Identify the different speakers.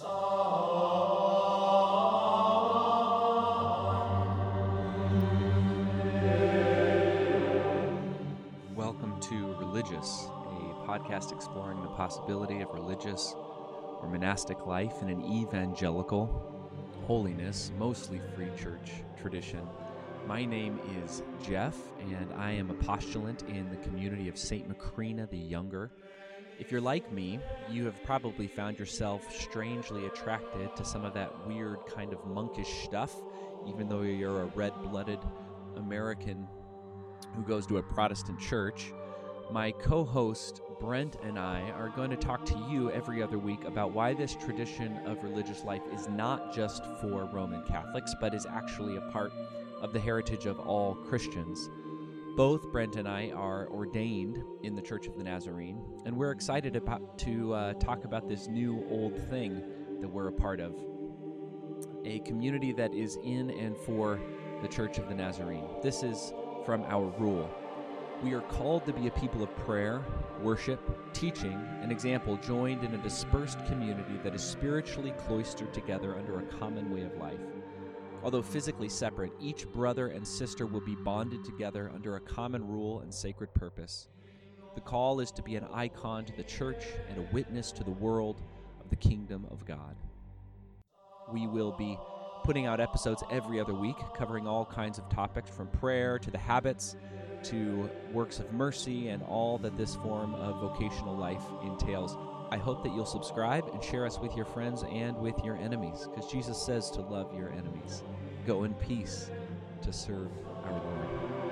Speaker 1: Welcome to Religious, a podcast exploring the possibility of religious or monastic life in an evangelical, holiness, mostly free church tradition. My name is Jeff, and I am a postulant in the community of St. Macrina the Younger. If you're like me, you have probably found yourself strangely attracted to some of that weird kind of monkish stuff, even though you're a red blooded American who goes to a Protestant church. My co host, Brent, and I are going to talk to you every other week about why this tradition of religious life is not just for Roman Catholics, but is actually a part of the heritage of all Christians. Both Brent and I are ordained in the Church of the Nazarene, and we're excited about to uh, talk about this new old thing that we're a part of. A community that is in and for the Church of the Nazarene. This is from our rule. We are called to be a people of prayer, worship, teaching, and example joined in a dispersed community that is spiritually cloistered together under a common way of life. Although physically separate, each brother and sister will be bonded together under a common rule and sacred purpose. The call is to be an icon to the church and a witness to the world of the kingdom of God. We will be putting out episodes every other week covering all kinds of topics from prayer to the habits to works of mercy and all that this form of vocational life entails. I hope that you'll subscribe and share us with your friends and with your enemies, because Jesus says to love your enemies. Go in peace to serve our Lord.